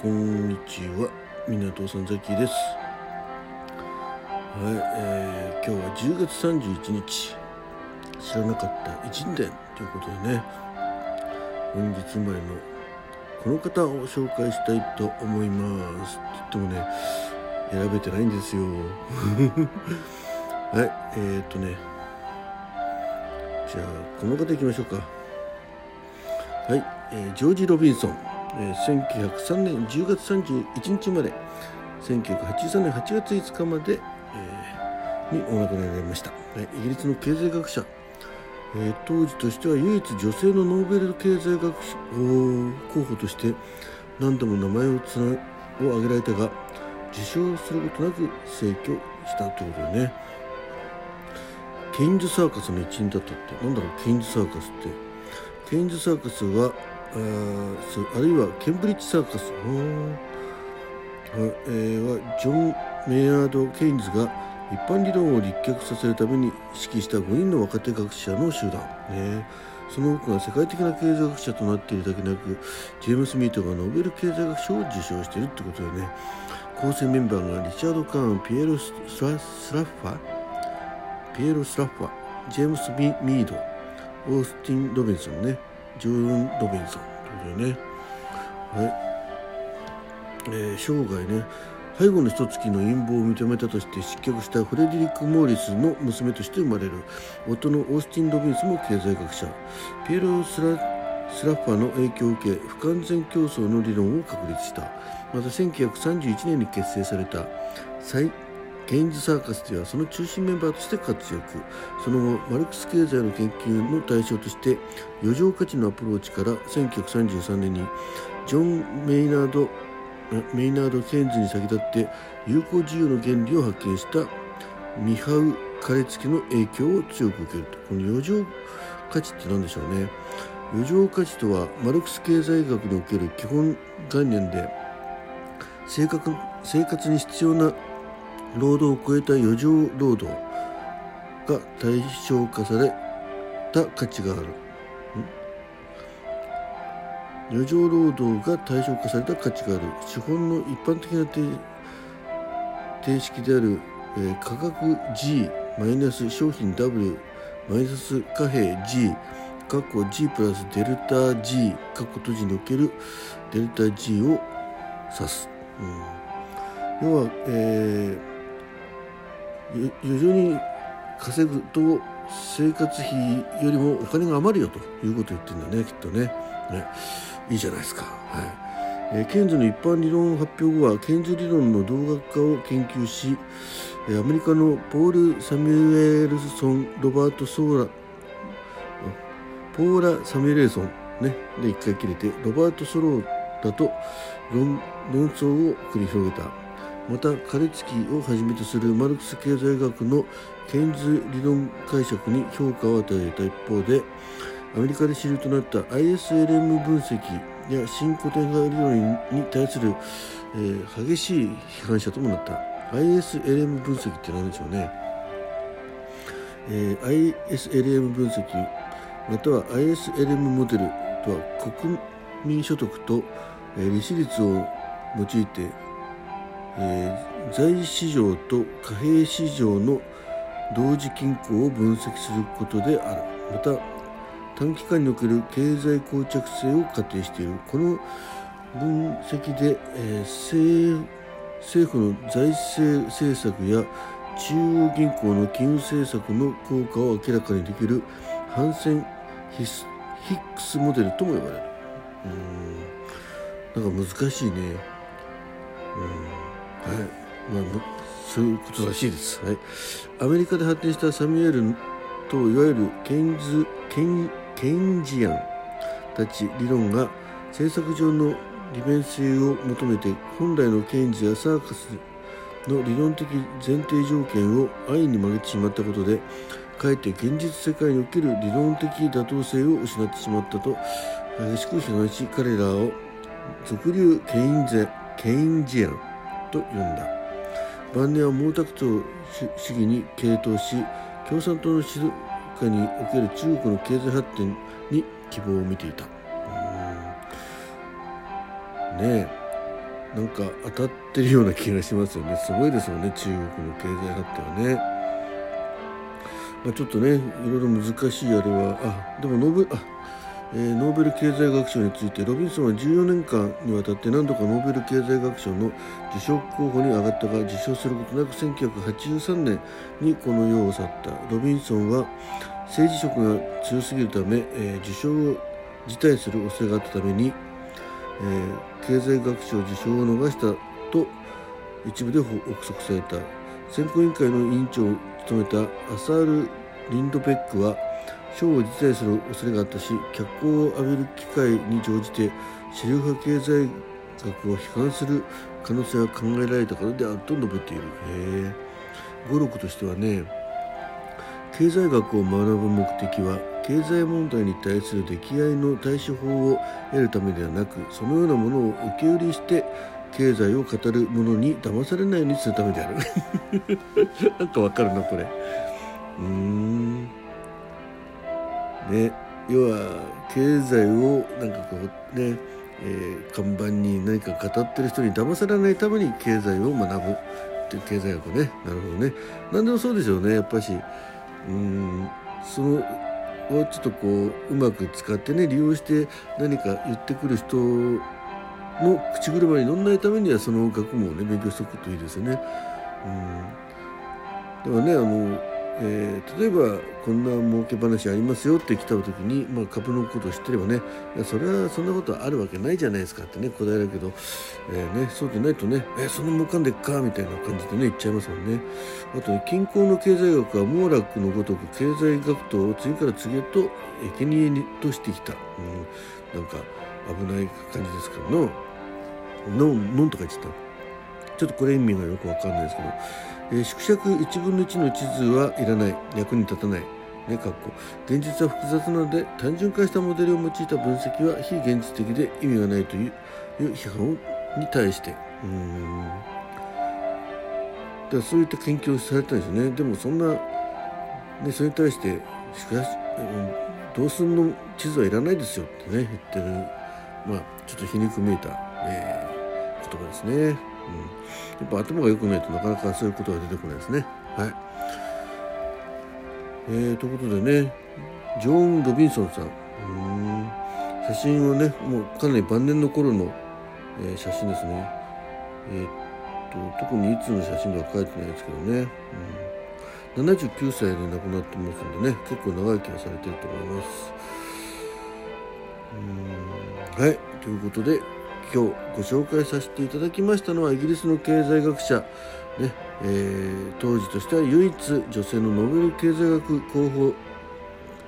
こんにちは。港さんザキです。はい、えー、今日は10月31日知らなかった。一年ということでね。本日生まれのこの方を紹介したいと思います。って言ってもね選べてないんですよ。はいえー、っとね。じゃあこの方いきましょうか。はい、えー、ジョージ・ロビンソン、え、1903年10月31日まで1983年8月5日まで、えー、にお亡くなりになりました、イギリスの経済学者、えー、当時としては唯一女性のノーベル経済学候補として何度も名前をつなを挙げられたが受賞することなく逝去したということでね。ケインズサーカスの一員だったってなんだろうケインズサーカスって。ケインズサーカスはあるいはケンブリッジサーカス。は、えー、はジョン・メイヤード・ケインズが一般理論を立脚させるために指揮した5人の若手学者の集団、ね、その多くが世界的な経済学者となっているだけなくジェームス・ミートがノーベル経済学賞を受賞しているってことでね。構成メンバーがリチャード・カーンピエロ・スラッファピエロ・スラッファジェームス・ミードオースティン・ロビンソンね。ジョン・ロビンソンというね。はいえー、生涯ね背後の一月の陰謀を認めたとして失脚したフレデリック・モーリスの娘として生まれる。夫のオースティン・ロビンスも経済学者。ピエロ・スラスラッファの影響を受け不完全競争の理論を確立した。また1931年に結成された。最ケインズサーカスではその中心メンバーとして活躍。その後マルクス経済の研究の対象として余剰価値のアプローチから1933年にジョン・メイナードメイナード・ケインズに先立って有効自由の原理を発見したミハウ・カレツキの影響を強く受けると。この余剰価値って何でしょうね。余剰価値とはマルクス経済学における基本概念で生活に必要な労働を超えた余剰労働が対象化された価値がある。余剰労働が対象化された価値がある。資本の一般的な定式である、えー、価格 G マイナス商品 W マイナス貨幣 G 括弧 G プラスデルタ G 括弧閉じにおけるデルタ G を指す、うん、要は、えー余剰に稼ぐと生活費よりもお金が余るよということを言ってるんだねきっとね。ね。いいじゃないですか。はい。えー、ケンズの一般理論発表後はケンズ理論の動学化を研究しアメリカのポール・サミュエルソンロバート・ソーラポーラ・サミュエルソン、ね、で一回切れてロバート・ソローだと論争を繰り広げた。またカレツキをはじめとするマルクス経済学のケインズ理論解釈に評価を与えた一方でアメリカで主流となった ISLM 分析や新古典派理論に対する、えー、激しい批判者ともなった。ISLM 分析って何でしょうね、えー、ISLM 分析または ISLM モデルとは国民所得と、え、利子率を用いてえー、財市場と貨幣市場の同時均衡を分析することである。また短期間における経済膠着性を仮定している。この分析で、えー、政府の財政政策や中央銀行の金融政策の効果を明らかにできる。ハンセン・ヒックスモデルとも呼ばれる。うん。なんか難しいね。うん。はいまあ、そういうことらしいです、はい、アメリカで発展したサミュエルといわゆるケインズケンケンジアンたち理論が政策上の利便性を求めて本来のケインズやサーカスの理論的前提条件を安易に曲げてしまったことでかえって現実世界における理論的妥当性を失ってしまったと激しく批判し彼らを俗流ケインゼケインジアン。と呼んだ。晩年は毛沢東主義に傾倒し共産党の指導下における中国の経済発展に希望を見ていた。ねえ。なんか当たってるような気がしますよね。すごいですよね。中国の経済発展はね、まあ、ちょっとねいろいろ難しいあれは。あでもノーベルあ、えー、ノーベル経済学賞についてロビンソンは14年間にわたって何度かノーベル経済学賞の受賞候補に上がったが受賞することなく1983年にこの世を去った。ロビンソンは政治色が強すぎるため、えー、受賞を辞退する恐れがあったためにえー、経済学賞受賞を逃したと一部で憶測された。選考委員会の委員長を務めたアサール・リンドベックは賞を辞退する恐れがあったし脚光を浴びる機会に乗じて主流派経済学を批判する可能性が考えられたからであると述べている。へ語録としてはね経済学を学ぶ目的は経済問題に対する溺愛の対処法を得るためではなくそのようなものを受け売りして経済を語る者に騙されないようにするためである。なんかわかるなこれ。うーん。ね要は経済をなんかこうね、えー、看板に何か語ってる人に騙されないために経済を学ぶっていう経済学ね。なるほどね。何でもそうでしょうねやっぱし。うんそのをちょっとこううまく使ってね利用して何か言ってくる人の口車に乗らないためにはその学問をね勉強しておくといいですよね。うん、ではねあのえー、例えばこんな儲け話ありますよって来た時に、まあ、株のことを知ってればねいやそれはそんなことあるわけないじゃないですかってね答えるけど、えーね、そうでないとねえそんな儲かんでっかみたいな感じでね言っちゃいますもんね。あと、ね、均衡の経済学は網羅のごとく経済学徒を次から次へと生贄にとしてきた、うん、なんか危ない感じですからののんとか言ってた。ちょっとこれ意味がよくわかんないですけどえー、縮尺1分の1の地図はいらない。役に立たない。ね、かっこ。現実は複雑なので単純化したモデルを用いた分析は非現実的で意味がないという批判に対して。うん。だそういった研究をされたんですよね。でもそんな、ね、それに対してしかし、同数の地図はいらないですよってね言ってる。まあちょっと皮肉めいた、えー、言葉ですね。やっぱ頭が良くないとなかなかそういうことが出てこないですね。はい。えー、ということでね、ジョーン・ロビンソンさん。うん写真はね、もうかなり晩年の頃の、えー、写真ですね。えー、っと、特にいつの写真では書いてないですけどね。うん、79歳で亡くなってますんでね、結構長生きはされてると思います。うんはい、ということで、今日ご紹介させていただきましたのはイギリスの経済学者、ねえー、当時としては唯一女性のノーベル経済学候補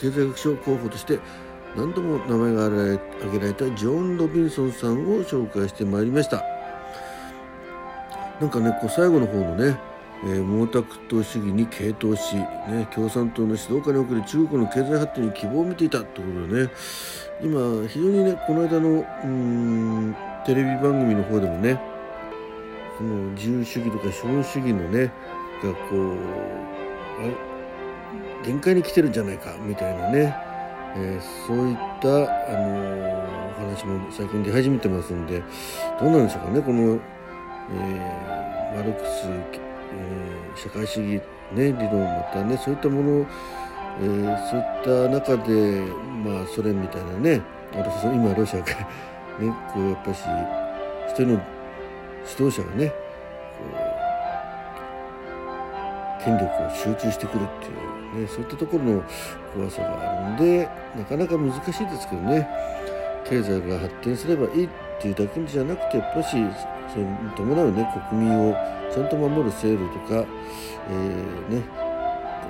経済学賞候補として何度も名前が挙げられたジョン・ロビンソンさんを紹介してまいりました。なんかねこう最後の方のねえー、毛沢東主義に傾倒し、ね、共産党の指導下における中国の経済発展に希望を見ていたということでね今非常にねこの間のうんテレビ番組の方でもねその自由主義とか資本主義のねがこう限界に来てるんじゃないかみたいなね、えー、そういった、あのー、お話も最近出始めてますんでどうなんでしょうかねこの、え、マルクス、え社会主義、ね、理論またねそういったものえー、そういった中で、まあ、ソ連みたいなね今ロシアがね、こうやっぱし一人の指導者がね権力を集中してくるっていう、ね、そういったところの怖さがあるんでなかなか難しいですけどね経済が発展すればいいっていうだけじゃなくてやっぱしそれに伴うね国民をちゃんと守る制度とか、えー、ね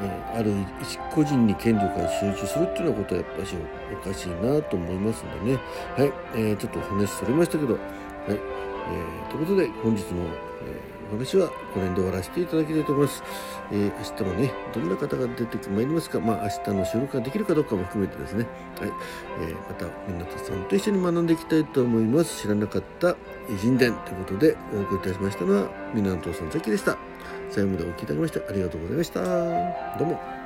えある一個人に権力が集中するっていうようなことはやっぱしおかしいなと思いますんでね。はい、えー、ちょっとお話しされましたけどはい、えー、ということで本日の、えー話はこの辺で終わらせていただきたいと思います。えー、明日もね、どんな方が出てまいりますか、まあ明日の収録ができるかどうかも含めてですね、はい、えー、また湊さんと一緒に学んでいきたいと思います。知らなかった偉人伝ということでお送りいたしましたのは、湊さん関でした。最後までお聴きいただきましてありがとうございました。どうも。